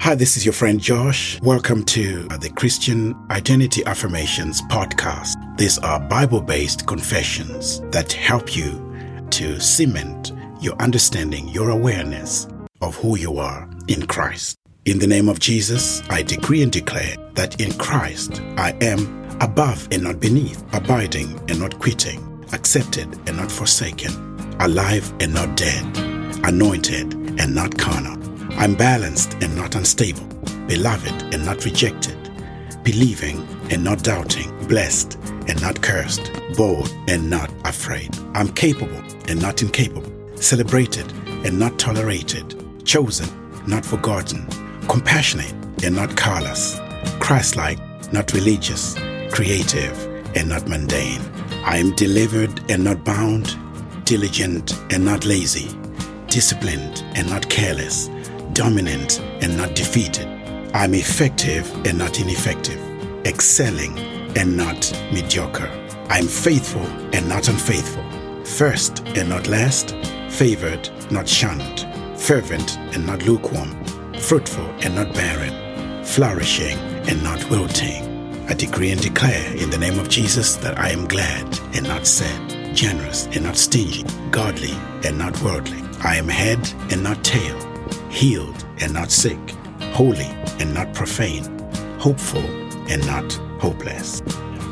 Hi, this is your friend Josh. Welcome to the Christian Identity Affirmations podcast. These are Bible based confessions that help you to cement your understanding, your awareness of who you are in Christ. In the name of Jesus, I decree and declare that in Christ I am above and not beneath, abiding and not quitting, accepted and not forsaken, alive and not dead, anointed and not carnal. I'm balanced and not unstable, beloved and not rejected, believing and not doubting, blessed and not cursed, bold and not afraid. I'm capable and not incapable, celebrated and not tolerated, chosen, not forgotten, compassionate and not callous, Christ like, not religious, creative and not mundane. I am delivered and not bound, diligent and not lazy, disciplined and not careless, dominant and not defeated. I'm effective and not ineffective, excelling and not mediocre. I'm faithful and not unfaithful, first and not last, favored, not shunned, fervent and not lukewarm, fruitful and not barren, flourishing and not wilting. I decree and declare in the name of Jesus that I am glad and not sad, generous and not stingy, godly and not worldly. I am head and not tail, healed and not sick, holy and not profane, hopeful and not hopeless.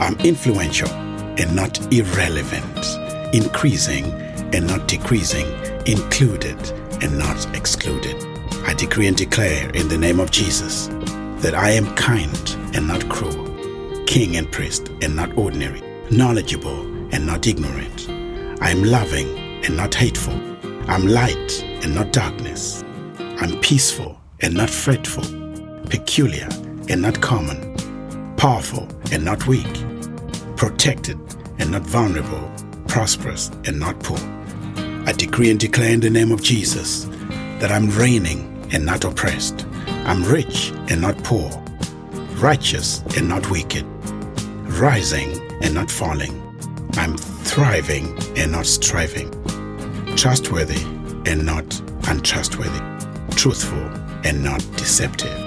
I'm influential and not irrelevant, increasing and not decreasing, included and not excluded. I decree and declare in the name of Jesus that I am kind and not cruel, king and priest and not ordinary, knowledgeable and not ignorant. I am loving and not hateful. I'm light and not darkness. I'm peaceful and not fretful, peculiar and not common, powerful and not weak, protected and not vulnerable, prosperous and not poor. I decree and declare in the name of Jesus that I'm reigning and not oppressed. I'm rich and not poor, righteous and not wicked, rising and not falling. I'm thriving and not striving, trustworthy and not untrustworthy, truthful and not deceptive.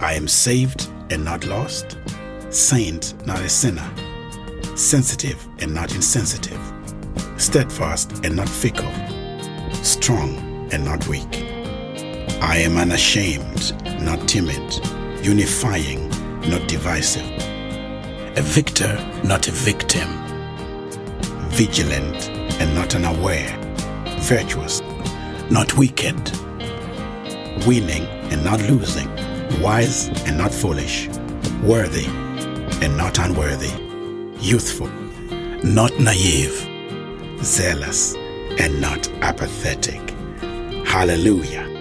I am saved and not lost, saint, not a sinner, sensitive and not insensitive, steadfast and not fickle, strong and not weak. I am unashamed, not timid, unifying, not divisive, a victor, not a victim, vigilant and not unaware, virtuous, not wicked, winning and not losing, wise and not foolish, worthy and not unworthy, youthful, not naive, zealous and not apathetic. Hallelujah.